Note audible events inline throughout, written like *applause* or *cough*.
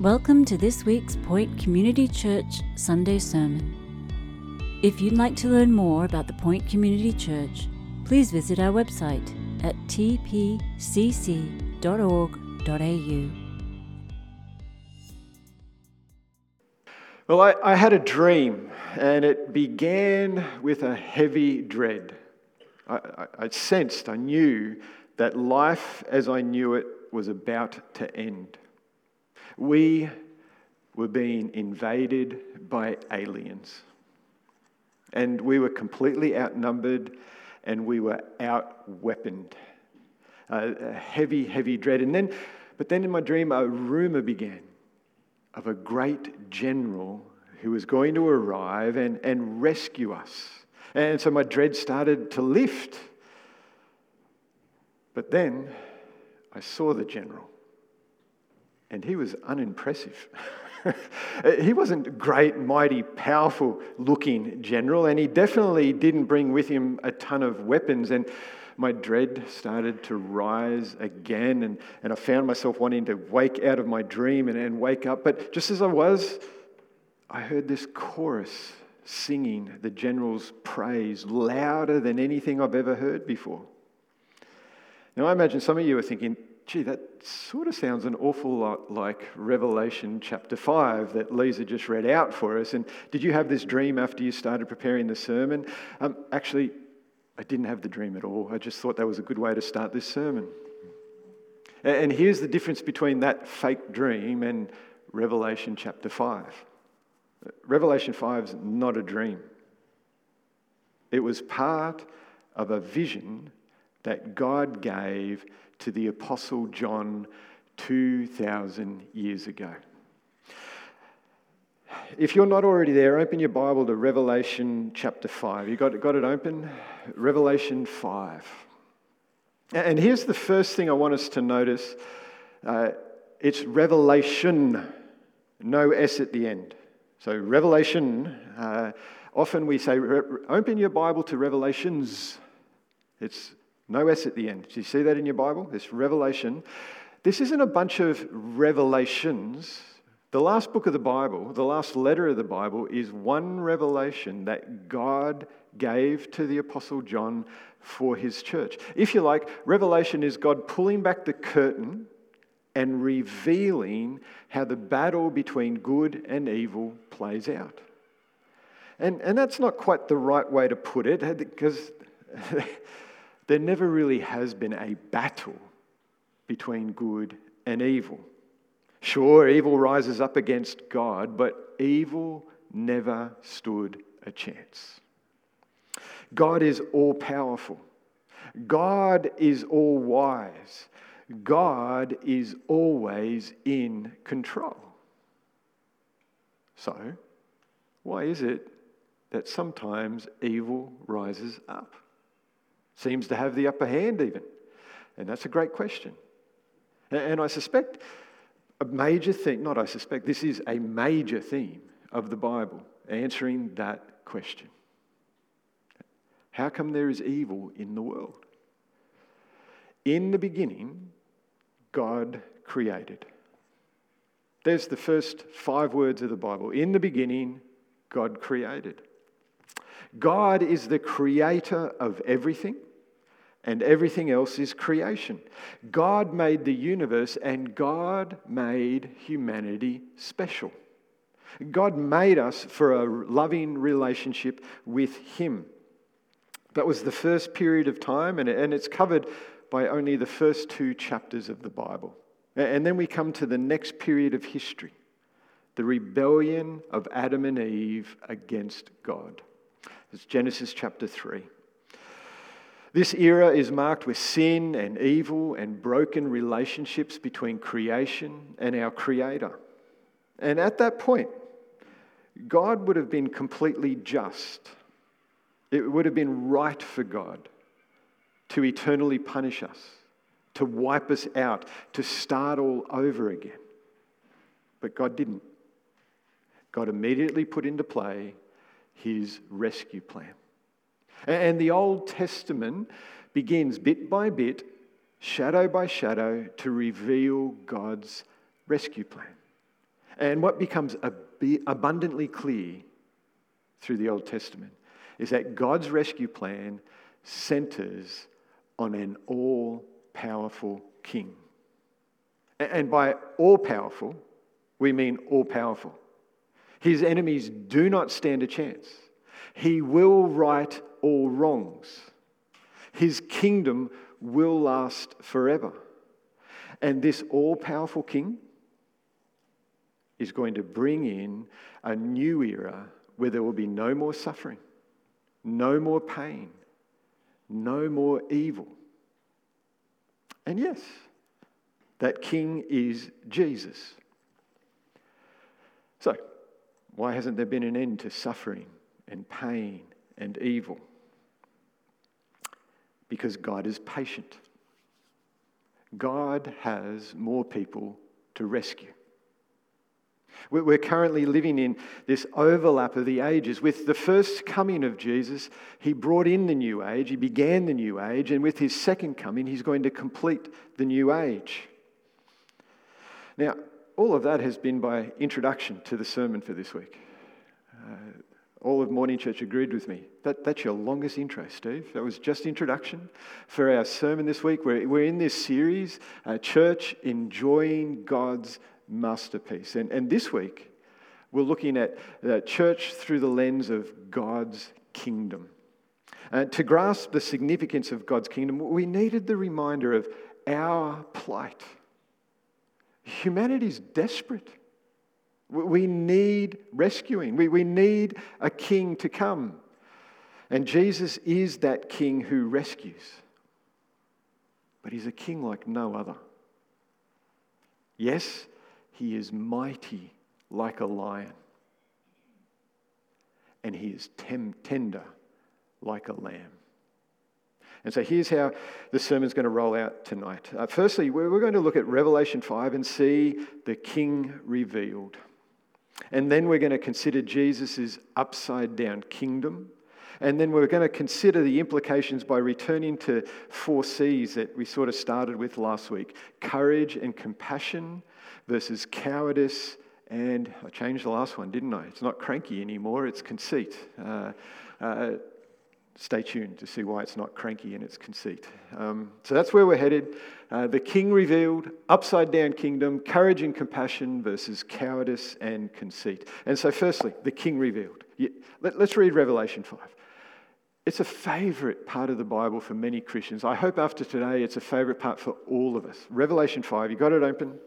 Welcome to this week's Point Community Church Sunday Sermon. If you'd like to learn more about the Point Community Church, please visit our website at tpcc.org.au. Well, I, I, had a dream, and it began with a heavy dread. I, I, I, sensed, I knew that life as I knew it was about to end. We were being invaded by aliens. And we were completely outnumbered and we were outweaponed. Uh, a heavy, heavy dread. And then, but then in my dream, a rumor began of a great general who was going to arrive and, and rescue us. And so my dread started to lift. But then I saw the general and he was unimpressive. *laughs* he wasn't great, mighty, powerful looking general, and he definitely didn't bring with him a ton of weapons. And my dread started to rise again, and, and I found myself wanting to wake out of my dream and, and wake up. But just as I was, I heard this chorus singing the general's praise louder than anything I've ever heard before. Now, I imagine some of you are thinking, gee, that sort of sounds an awful lot like Revelation chapter 5 that Lisa just read out for us. And did you have this dream after you started preparing the sermon? Um, actually, I didn't have the dream at all. I just thought that was a good way to start this sermon. And here's the difference between that fake dream and Revelation chapter 5. Revelation 5 is not a dream, it was part of a vision that God gave to the Apostle John 2,000 years ago. If you're not already there, open your Bible to Revelation chapter 5. You got, got it open? Revelation 5. And here's the first thing I want us to notice uh, it's revelation, no S at the end. So, revelation, uh, often we say, open your Bible to Revelations. It's no S at the end. Do you see that in your Bible? This revelation. This isn't a bunch of revelations. The last book of the Bible, the last letter of the Bible, is one revelation that God gave to the Apostle John for his church. If you like, revelation is God pulling back the curtain and revealing how the battle between good and evil plays out. And, and that's not quite the right way to put it, because *laughs* there never really has been a battle between good and evil. Sure, evil rises up against God, but evil never stood a chance. God is all powerful. God is all wise. God is always in control. So, why is it that sometimes evil rises up? Seems to have the upper hand, even? And that's a great question. And I suspect a major thing, not I suspect, this is a major theme of the Bible, answering that question. How come there is evil in the world? In the beginning, God created. There's the first five words of the Bible. In the beginning, God created. God is the creator of everything, and everything else is creation. God made the universe, and God made humanity special. God made us for a loving relationship with Him. That was the first period of time, and it's covered by only the first two chapters of the Bible. And then we come to the next period of history the rebellion of Adam and Eve against God. It's Genesis chapter 3. This era is marked with sin and evil and broken relationships between creation and our Creator. And at that point, God would have been completely just. It would have been right for God to eternally punish us, to wipe us out, to start all over again. But God didn't. God immediately put into play his rescue plan. And the Old Testament begins bit by bit, shadow by shadow, to reveal God's rescue plan. And what becomes abundantly clear through the Old Testament is that God's rescue plan centers on an all powerful king. And by all powerful, we mean all powerful. His enemies do not stand a chance. He will right all wrongs. His kingdom will last forever. And this all powerful king is going to bring in a new era where there will be no more suffering, no more pain, no more evil. And yes, that king is Jesus. So, why hasn't there been an end to suffering and pain and evil? Because God is patient. God has more people to rescue. We're currently living in this overlap of the ages. With the first coming of Jesus, he brought in the new age, he began the new age, and with his second coming, he's going to complete the new age. Now, all of that has been by introduction to the sermon for this week. Uh, all of Morning Church agreed with me. That, that's your longest intro, Steve. That was just introduction for our sermon this week. We're, we're in this series, uh, Church Enjoying God's masterpiece. And, and this week, we're looking at the church through the lens of God's kingdom. Uh, to grasp the significance of God's kingdom, we needed the reminder of our plight. Humanity's desperate. We need rescuing. We, we need a king to come. And Jesus is that king who rescues. But he's a king like no other. Yes, he is mighty like a lion, and he is tem- tender like a lamb. And so here's how the sermon's going to roll out tonight. Uh, firstly, we're, going to look at Revelation 5 and see the King revealed. And then we're going to consider Jesus' upside down kingdom. And then we're going to consider the implications by returning to four C's that we sort of started with last week courage and compassion, versus cowardice and I changed the last one, didn't I? It's not cranky anymore, it's conceit. Uh, uh, stay tuned to see why it's not cranky in it's conceit. Um, so that's where we're headed. Uh, the king revealed, upside down kingdom, courage and compassion versus cowardice and conceit. And so, firstly, the king revealed. Let, let's read Revelation 5. It's a favorite part of the Bible for many Christians. I hope after today it's a favorite part for all of us. Revelation 5, you got it open?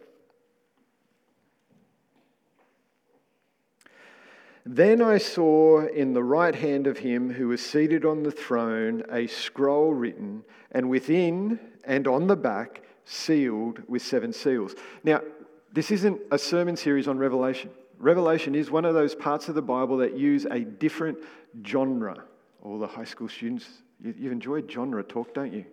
Then I saw in the right hand of him who was seated on the throne a scroll written, and within and on the back sealed with seven seals. Now, this isn't a sermon series on Revelation. Revelation is one of those parts of the Bible that use a different genre. All the high school students, you, have enjoyed genre talk, don't you?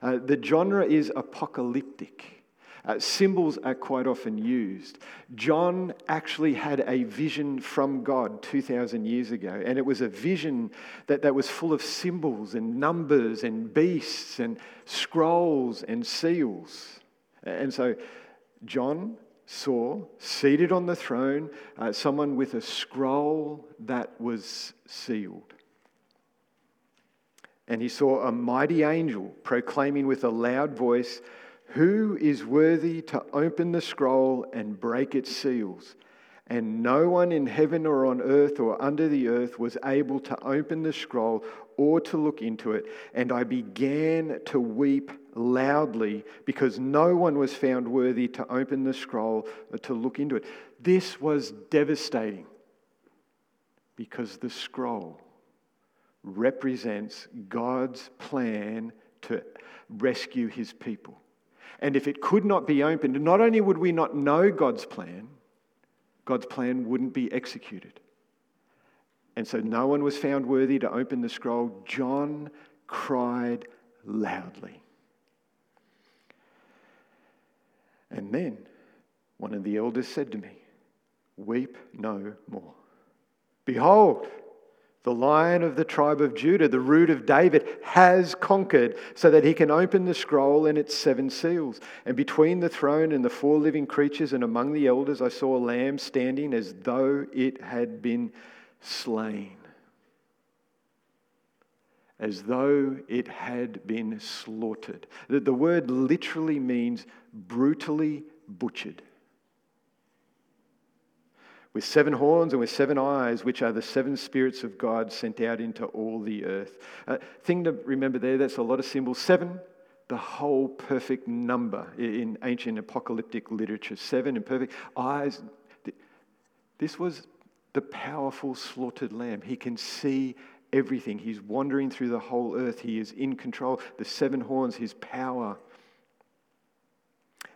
Uh, the genre is apocalyptic. Uh, symbols are quite often used. John actually had a vision from God 2,000 years ago, and it was a vision that, that was full of symbols and numbers and beasts and scrolls and seals. And so John saw seated on the throne uh, someone with a scroll that was sealed. And he saw a mighty angel proclaiming with a loud voice, who is worthy to open the scroll and break its seals? And no one in heaven or on earth or under the earth was able to open the scroll or to look into it. And I began to weep loudly because no one was found worthy to open the scroll or to look into it. This was devastating because the scroll represents God's plan to rescue his people. And if it could not be opened, not only would we not know God's plan, God's plan wouldn't be executed. And so no one was found worthy to open the scroll. John cried loudly. And then one of the elders said to me, Weep no more. Behold, The lion of the tribe of Judah, the root of David, has conquered so that he can open the scroll and its seven seals. And between the throne and the four living creatures and among the elders, I saw a lamb standing as though it had been slain. As though it had been slaughtered. The word literally means brutally butchered with seven horns and with seven eyes, which are the seven spirits of God sent out into all the earth. Uh, thing to remember there, that's a lot of symbols. Seven, the whole perfect number in ancient apocalyptic literature. Seven and perfect eyes. This was the powerful slaughtered lamb. He can see everything. He's wandering through the whole earth. He is in control. The seven horns, his power.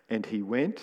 And he went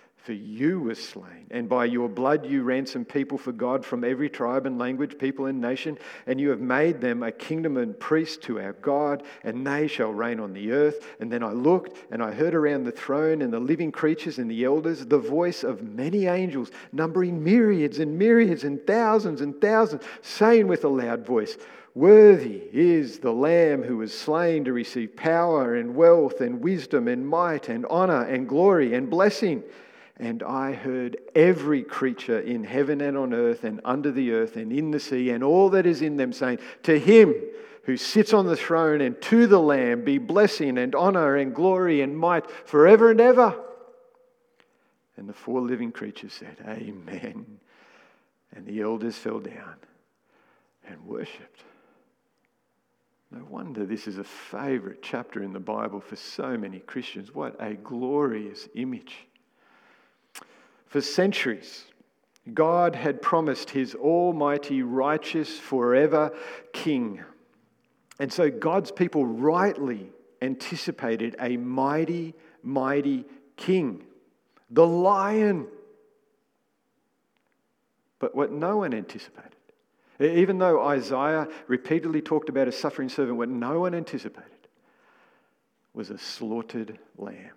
For you were slain, and by your blood you ransomed people for God from every tribe and language, people and nation, and you have made them a kingdom and priests to our God, and they shall reign on the earth. And then I looked, and I heard around the throne and the living creatures and the elders the voice of many angels, numbering myriads and myriads and thousands and thousands, saying with a loud voice, Worthy is the Lamb who was slain to receive power and wealth and wisdom and might and honor and glory and blessing. And I heard every creature in heaven and on earth and under the earth and in the sea and all that is in them saying, To him who sits on the throne and to the Lamb be blessing and honor and glory and might forever and ever. And the four living creatures said, Amen. And the elders fell down and worshipped. No wonder this is a favorite chapter in the Bible for so many Christians. What a glorious image. For centuries, God had promised his almighty, righteous, forever king. And so God's people rightly anticipated a mighty, mighty king, the lion. But what no one anticipated, even though Isaiah repeatedly talked about a suffering servant, what no one anticipated was a slaughtered lamb.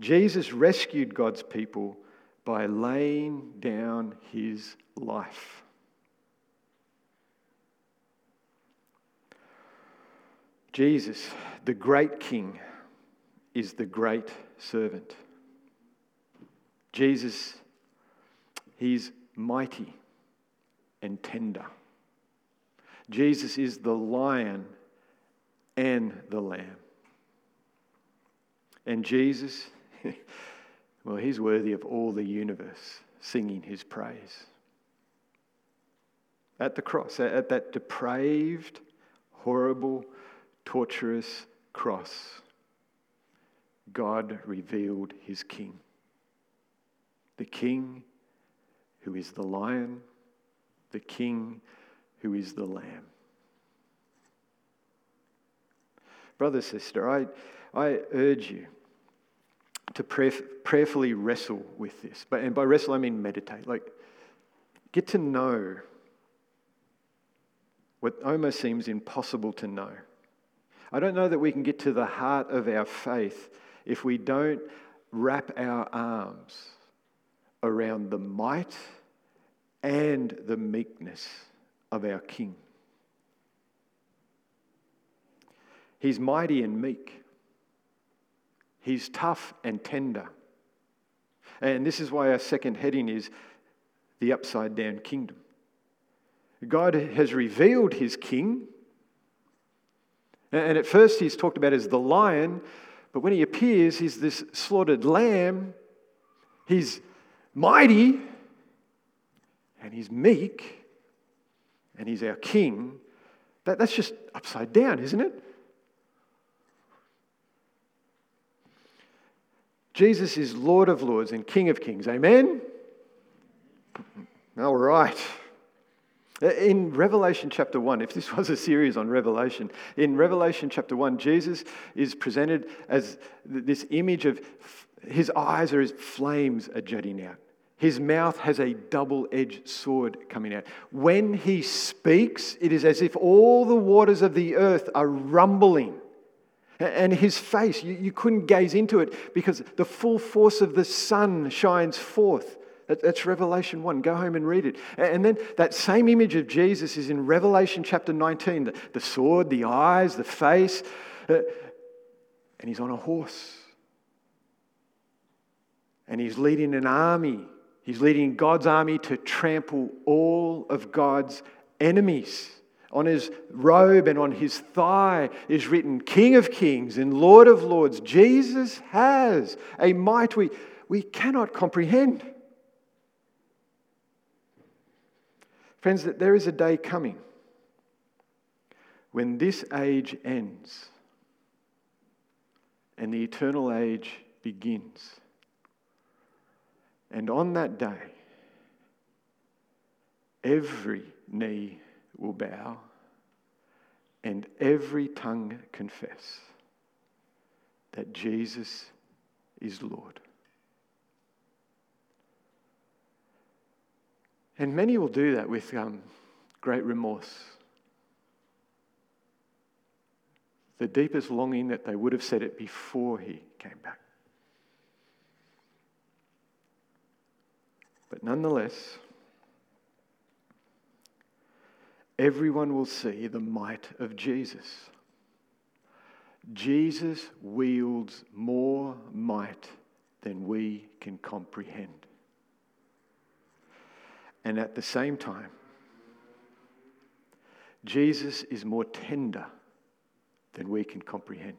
Jesus rescued God's people by laying down his life. Jesus, the great king, is the great servant. Jesus, he's mighty and tender. Jesus is the lion and the lamb. And Jesus, *laughs* well, he's worthy of all the universe singing his praise. At the cross, at that depraved, horrible, torturous cross, God revealed his king. The king who is the lion, the king who is the lamb. Brother, sister, I, I urge you to pray, prayerfully wrestle with this. But, and by wrestle, I mean meditate. Like, get to know what almost seems impossible to know. I don't know that we can get to the heart of our faith if we don't wrap our arms around the might and the meekness of our King. He's mighty and meek. He's tough and tender. And this is why our second heading is the upside down kingdom. God has revealed his king. And at first he's talked about as the lion, but when he appears, he's this slaughtered lamb. He's mighty and he's meek and he's our king. That, that's just upside down, isn't it? Jesus is Lord of Lords and King of Kings. Amen? All right. Uh, in Revelation chapter 1, if this was a series on Revelation, in Revelation chapter 1, Jesus is presented as this image of his eyes are as flames are jutting out. His mouth has a double edged sword coming out. When he speaks, it is as if all the waters of the earth are rumbling. And his face, you, you couldn't gaze into it because the full force of the sun shines forth. That's Revelation 1. Go home and read it. And then that same image of Jesus is in Revelation chapter 19 the, the sword, the eyes, the face. Uh, and he's on a horse. And he's leading an army He's leading God's army to trample all of God's enemies. On his robe and on his thigh is written King of Kings and Lord of Lords. Jesus has a might we, we cannot comprehend. Friends, that there is a day coming when this age ends and the eternal age begins. And on that day, every knee will bow and every tongue confess that Jesus is Lord. And many will do that with um, great remorse. The deepest longing that they would have said it before he came back. But nonetheless, everyone will see the might of Jesus. Jesus wields more might than we can comprehend. And at the same time, Jesus is more tender than we can comprehend.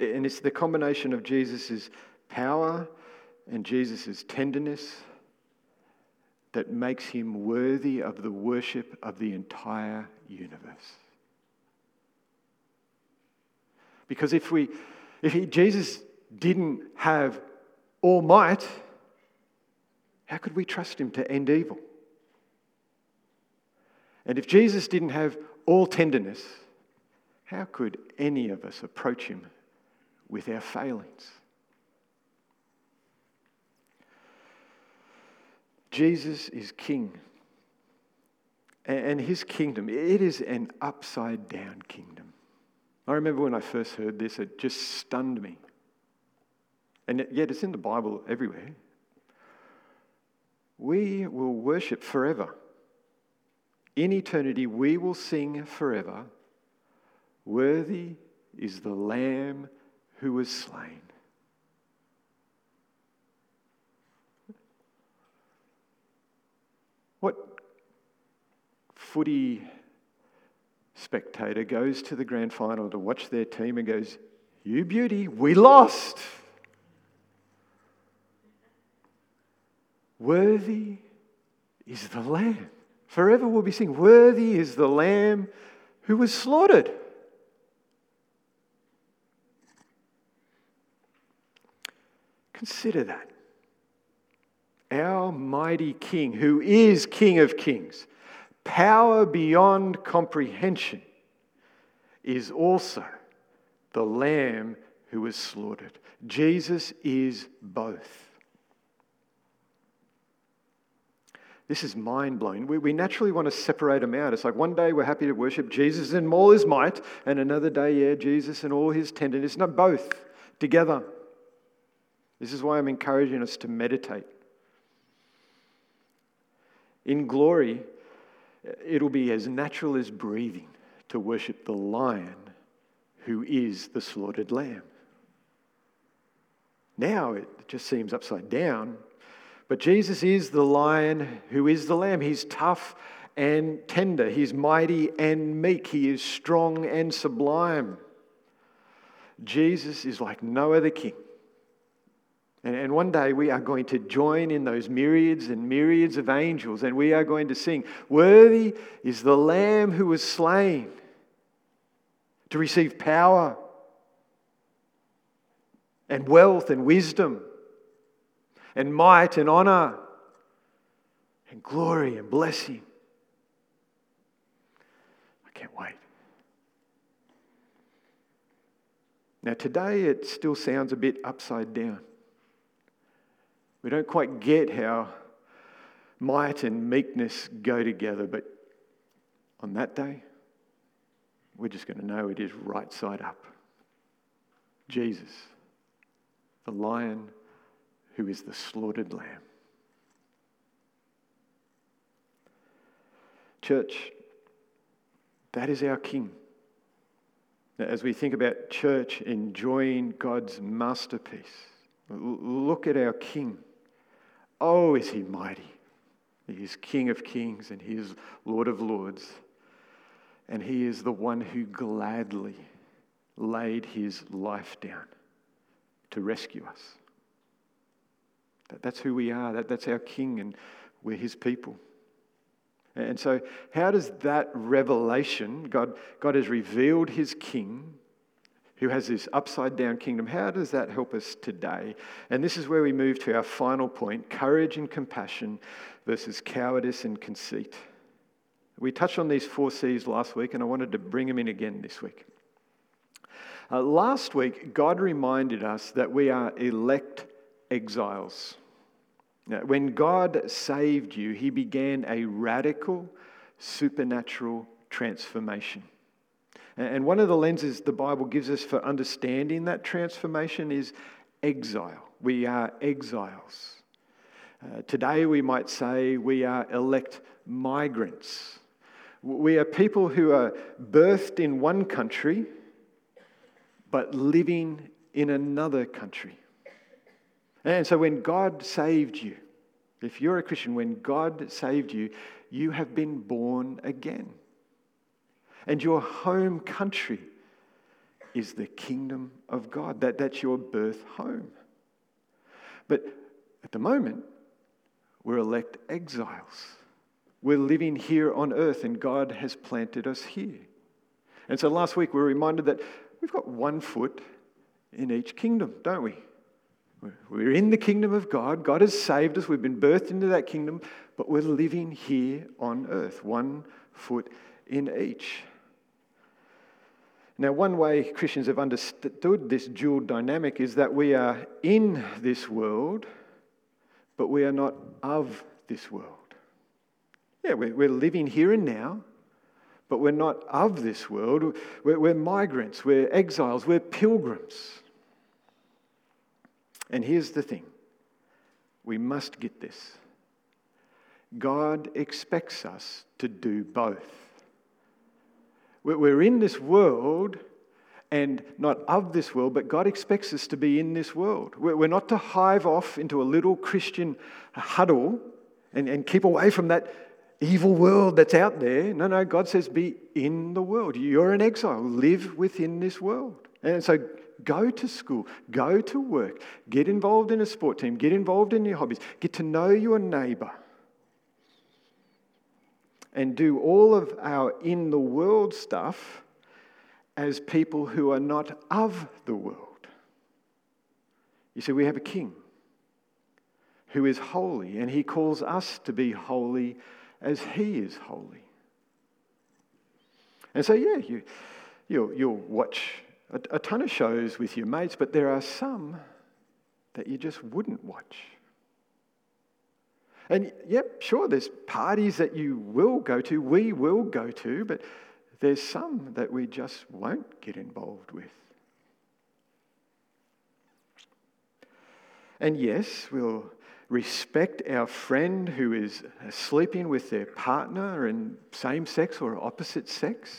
And it's the combination of Jesus' power and Jesus' tenderness that makes him worthy of the worship of the entire universe. Because if we if he, Jesus didn't have all might, how could we trust him to end evil? And if Jesus didn't have all tenderness, how could any of us approach him with our failings? Jesus is king. And his kingdom, it is an upside down kingdom. I remember when I first heard this, it just stunned me. And yet it's in the Bible everywhere. We will worship forever. In eternity, we will sing forever. Worthy is the Lamb who was slain. What footy spectator goes to the grand final to watch their team and goes, You beauty, we lost. Worthy is the Lamb. Forever we'll be singing, Worthy is the Lamb who was slaughtered. Consider that our mighty King, who is King of kings, power beyond comprehension, is also the Lamb who was slaughtered. Jesus is both. This is mind blowing. We, we naturally want to separate them out. It's like one day we're happy to worship Jesus in all his might, and another day, yeah, Jesus in all his tenderness. Not both together. This is why I'm encouraging us to meditate in glory, it'll be as natural as breathing to worship the lion who is the slaughtered lamb. Now it just seems upside down, but Jesus is the lion who is the lamb. He's tough and tender, he's mighty and meek, he is strong and sublime. Jesus is like no other king. And one day we are going to join in those myriads and myriads of angels and we are going to sing, Worthy is the Lamb who was slain to receive power and wealth and wisdom and might and honor and glory and blessing. I can't wait. Now, today it still sounds a bit upside down. We don't quite get how might and meekness go together, but on that day, we're just going to know it is right side up. Jesus, the lion who is the slaughtered lamb. Church, that is our King. As we think about church enjoying God's masterpiece, look at our King. Oh, is he mighty! He is King of kings and he is Lord of lords. And he is the one who gladly laid his life down to rescue us. That, That's who we are. That, That's our King, and we're his people. And so, how does that revelation, God, God has revealed his king, who has this upside down kingdom, how does that help us today? And this is where we move to our final point courage and compassion versus cowardice and conceit. We touched on these four C's last week, and I wanted to bring them in again this week. Uh, last week, God reminded us that we are elect exiles. When God saved you, He began a radical, supernatural transformation. And one of the lenses the Bible gives us for understanding that transformation is exile. We are exiles. Uh, today, we might say we are elect migrants. We are people who are birthed in one country, but living in another country. And so when God saved you, if you're a Christian, when God saved you, you have been born again. And your home country is the kingdom of God. That, that's your birth home. But at the moment, we're elect exiles. We're living here on earth, and God has planted us here. And so last week, we were reminded that we've got one foot in each kingdom, don't we? We're in the kingdom of God. God has saved us. We've been birthed into that kingdom, but we're living here on earth, one foot in each. Now, one way Christians have understood this dual dynamic is that we are in this world, but we are not of this world. Yeah, we're living here and now, but we're not of this world. We're migrants, we're exiles, we're pilgrims. And here's the thing we must get this God expects us to do both. We're in this world and not of this world, but God expects us to be in this world. We're not to hive off into a little Christian huddle and, and keep away from that evil world that's out there. No, no, God says be in the world. You're an exile, live within this world. And so Go to school, go to work, get involved in a sport team, get involved in your hobbies, get to know your neighbor, and do all of our in the world stuff as people who are not of the world. You see, we have a king who is holy, and he calls us to be holy as he is holy. And so, yeah, you, you'll, you'll watch a, a ton of shows with your mates, but there are some that you just wouldn't watch. And yep, sure, there's parties that you will go to, we will go to, but there's some that we just won't get involved with. And yes, we'll respect our friend who is sleeping with their partner and same sex or opposite sex.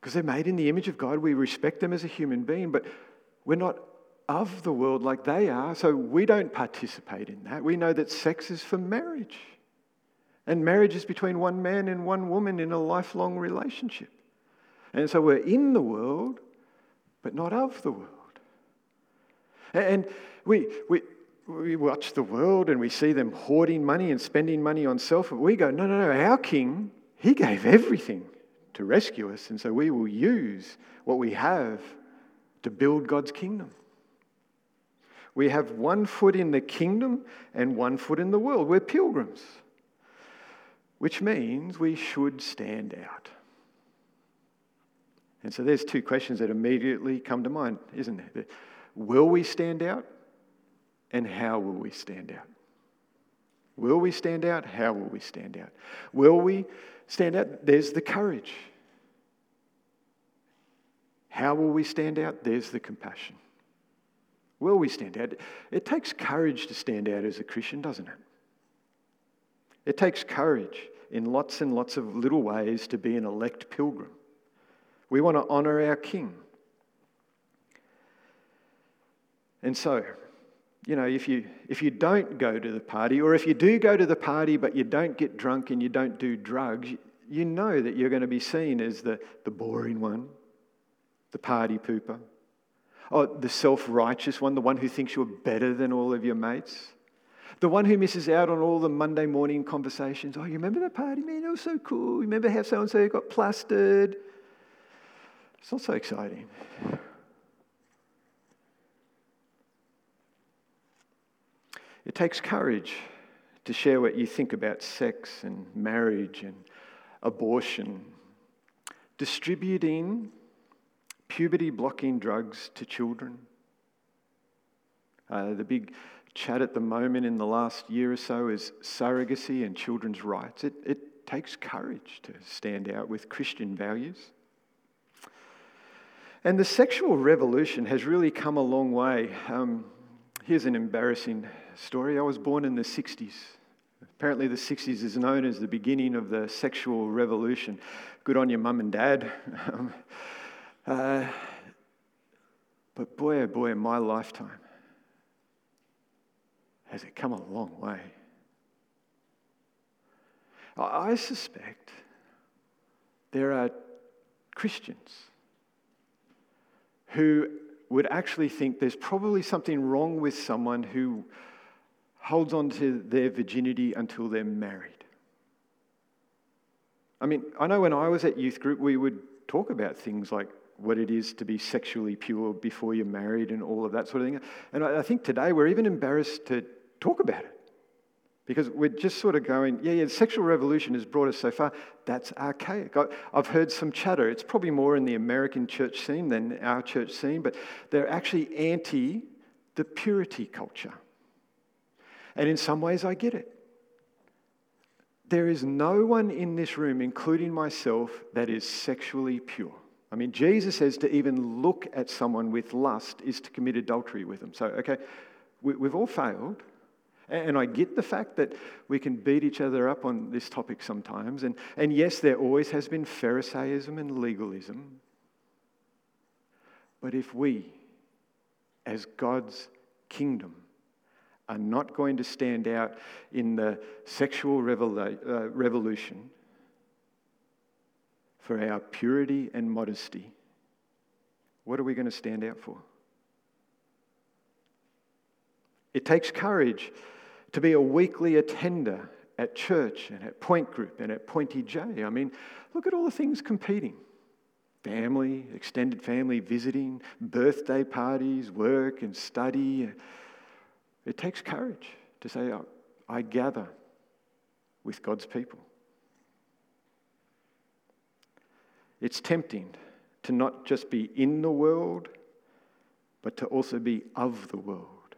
Because they're made in the image of God. We respect them as a human being, but we're not of the world like they are, so we don't participate in that. We know that sex is for marriage. And marriage is between one man and one woman in a lifelong relationship. And so we're in the world, but not of the world. And we, we, we watch the world and we see them hoarding money and spending money on self. We go, no, no, no, our king, he gave everything to rescue us. And so we will use what we have to build God's kingdom. We have one foot in the kingdom and one foot in the world. We're pilgrims, which means we should stand out. And so there's two questions that immediately come to mind, isn't there? Will we stand out? And how will we stand out? Will we stand out? How will we stand out? Will we stand out? There's the courage. How will we stand out? There's the compassion. Will we stand out? It takes courage to stand out as a Christian, doesn't it? It takes courage in lots and lots of little ways to be an elect pilgrim. We want to honour our King. And so, you know, if you, if you don't go to the party, or if you do go to the party but you don't get drunk and you don't do drugs, you know that you're going to be seen as the, the boring one, the party pooper, or the self righteous one, the one who thinks you're better than all of your mates, the one who misses out on all the Monday morning conversations. Oh, you remember that party, man? It was so cool. Remember how so and so got plastered? It's not so exciting. It takes courage to share what you think about sex and marriage and abortion, distributing puberty blocking drugs to children. Uh, the big chat at the moment in the last year or so is surrogacy and children's rights. It, it takes courage to stand out with Christian values. And the sexual revolution has really come a long way. Um, here's an embarrassing story. I was born in the 60s. Apparently, the 60s is known as the beginning of the sexual revolution. Good on your mum and dad. *laughs* uh, but boy, oh boy, in my lifetime, has it come a long way. I suspect there are Christians who would actually think there's probably something wrong with someone who holds on to their virginity until they're married. I mean, I know when I was at youth group, we would talk about things like what it is to be sexually pure before you're married and all of that sort of thing. And I think today we're even embarrassed to talk about it. Because we're just sort of going, yeah, yeah, sexual revolution has brought us so far. That's archaic. I've heard some chatter. It's probably more in the American church scene than our church scene, but they're actually anti the purity culture. And in some ways, I get it. There is no one in this room, including myself, that is sexually pure. I mean, Jesus says to even look at someone with lust is to commit adultery with them. So, okay, we've all failed. And I get the fact that we can beat each other up on this topic sometimes. And, and yes, there always has been Pharisaism and legalism. But if we, as God's kingdom, are not going to stand out in the sexual uh, revolution for our purity and modesty, what are we going to stand out for? It takes courage to be a weekly attender at church and at Point Group and at Pointy J. I mean, look at all the things competing family, extended family visiting, birthday parties, work and study. It takes courage to say, oh, I gather with God's people. It's tempting to not just be in the world, but to also be of the world,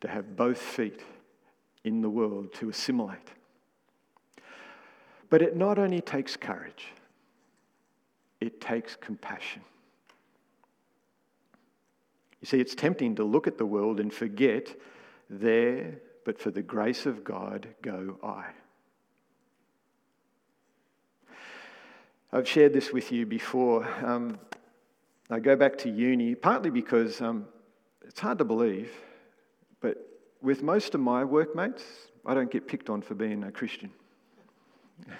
to have both feet in the world to assimilate. But it not only takes courage, it takes compassion. You see, it's tempting to look at the world and forget there, but for the grace of God, go I. I've shared this with you before. Um, I go back to uni, partly because um, it's hard to believe, but with most of my workmates, I don't get picked on for being a Christian. *laughs*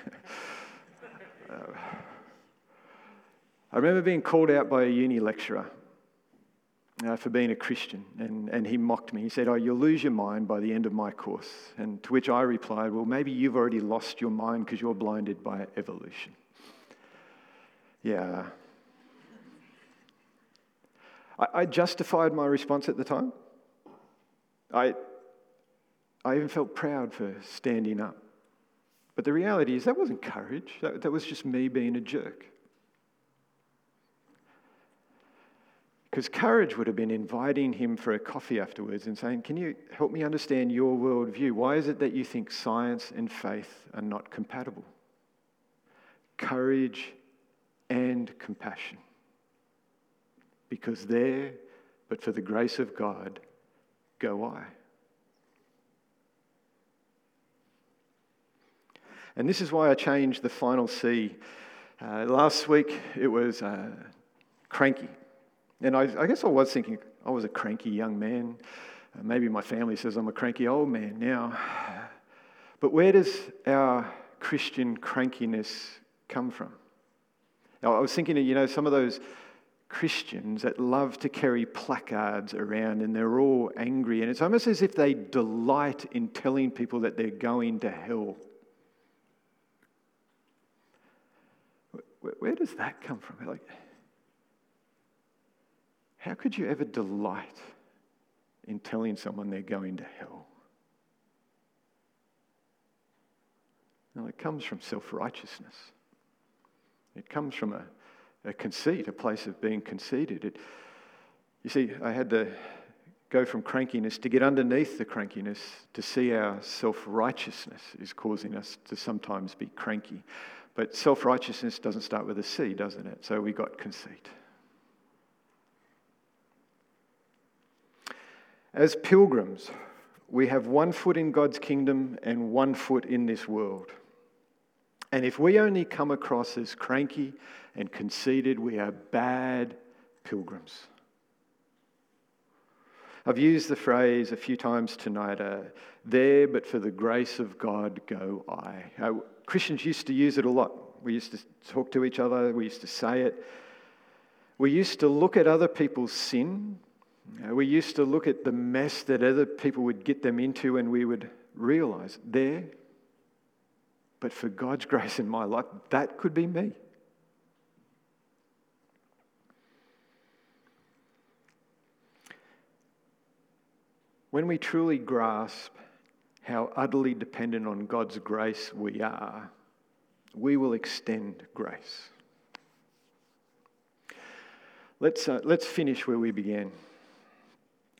uh, I remember being called out by a uni lecturer uh, for being a Christian, and, and he mocked me. He said, Oh, you'll lose your mind by the end of my course. And to which I replied, Well, maybe you've already lost your mind because you're blinded by evolution. Yeah. I, I justified my response at the time. I, I even felt proud for standing up. But the reality is, that wasn't courage, that, that was just me being a jerk. Because courage would have been inviting him for a coffee afterwards and saying, Can you help me understand your worldview? Why is it that you think science and faith are not compatible? Courage and compassion. Because there, but for the grace of God, go I. And this is why I changed the final C. Uh, last week it was uh, cranky. And I, I, guess I was thinking I was a cranky young man. Uh, maybe my family says I'm a cranky old man now. But where does our Christian crankiness come from? Now, I was thinking, you know, some of those Christians that love to carry placards around and they're all angry, and it's almost as if they delight in telling people that they're going to hell. Where, does that come from? Like, how could you ever delight in telling someone they're going to hell? Well, it comes from self righteousness. It comes from a, a conceit, a place of being conceited. It, you see, I had to go from crankiness to get underneath the crankiness to see our self righteousness is causing us to sometimes be cranky. But self righteousness doesn't start with a C, doesn't it? So we got conceit. As pilgrims, we have one foot in God's kingdom and one foot in this world. And if we only come across as cranky and conceited, we are bad pilgrims. I've used the phrase a few times tonight uh, there, but for the grace of God go I. Uh, Christians used to use it a lot. We used to talk to each other, we used to say it. We used to look at other people's sin. Uh, we used to look at the mess that other people would get them into, and we would realize there, but for God's grace in my life, that could be me. When we truly grasp how utterly dependent on God's grace we are, we will extend grace. Let's, uh, let's finish where we began.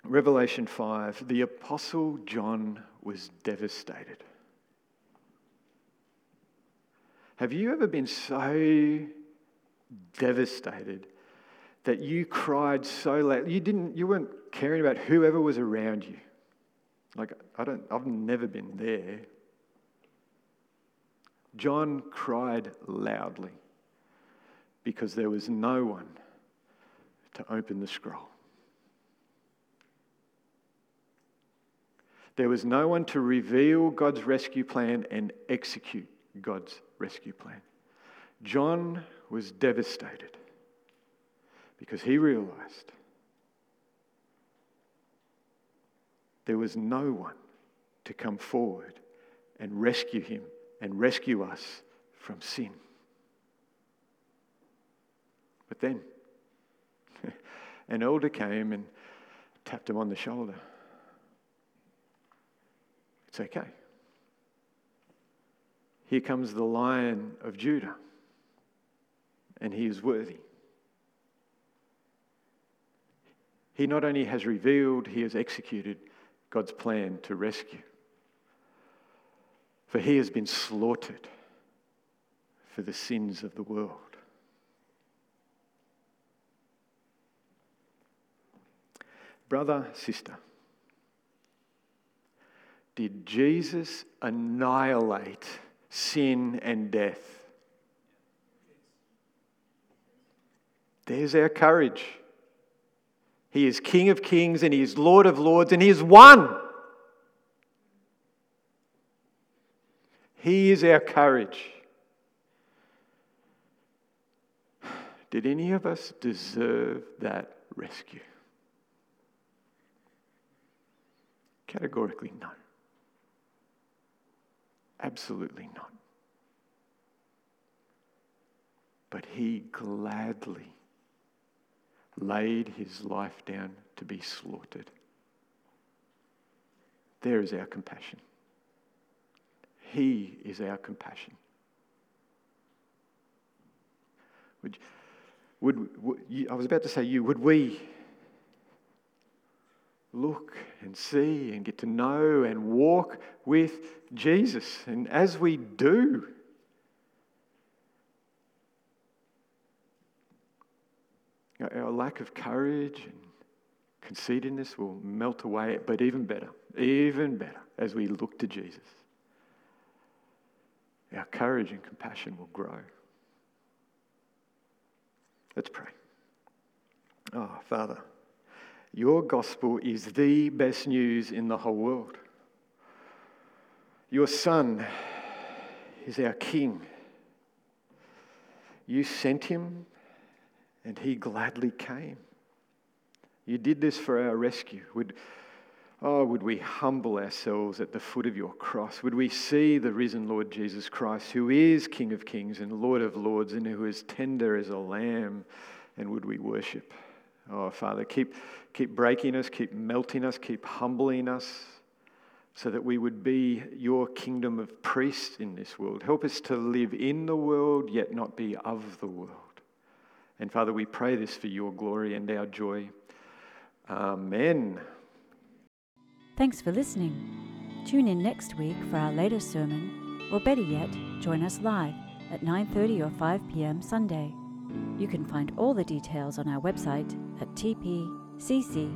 Revelation 5 the Apostle John was devastated. Have you ever been so devastated that you cried so loud? You didn't, you weren't caring about whoever was around you. Like, I don't, I've never been there. John cried loudly because there was no one to open the scroll. There was no one to reveal God's rescue plan and execute God's rescue plan. John was devastated because he realized there was no one to come forward and rescue him and rescue us from sin. But then, *laughs* an elder came and tapped him on the shoulder. It's okay. Here comes the lion of Judah, and he is worthy. He not only has revealed, he has executed God's plan to rescue. For he has been slaughtered for the sins of the world. Brother, sister, did Jesus annihilate sin and death? There's our courage. He is King of kings and He is Lord of lords and He is one. He is our courage. Did any of us deserve that rescue? Categorically, no. Absolutely not. But he gladly laid his life down to be slaughtered. There is our compassion. He is our compassion. Would, would, would you, I was about to say you, would we look and see and get to know and walk with Jesus? And as we do, our lack of courage and conceitedness will melt away, but even better, even better, as we look to Jesus, our courage and compassion will grow. Let's pray. Oh, Father, your gospel is the best news in the whole world. Your Son is our King. You sent him, and he gladly came. You did this for our rescue. Would, oh, would we humble ourselves at the foot of your cross? Would we see the risen Lord Jesus Christ, who is King of kings and Lord of lords, and who is tender as a lamb? And would we worship? Oh, Father, keep, keep breaking us, keep melting us, keep humbling us, so that we would be your kingdom of priests in this world. Help us to live in the world, yet not be of the world. And Father, we pray this for your glory and our joy. Amen. Thanks for listening. Tune in next week for our latest sermon, or better yet, join us live at 9:30 or 5 p.m. Sunday. You can find all the details on our website at tpcc.org.au.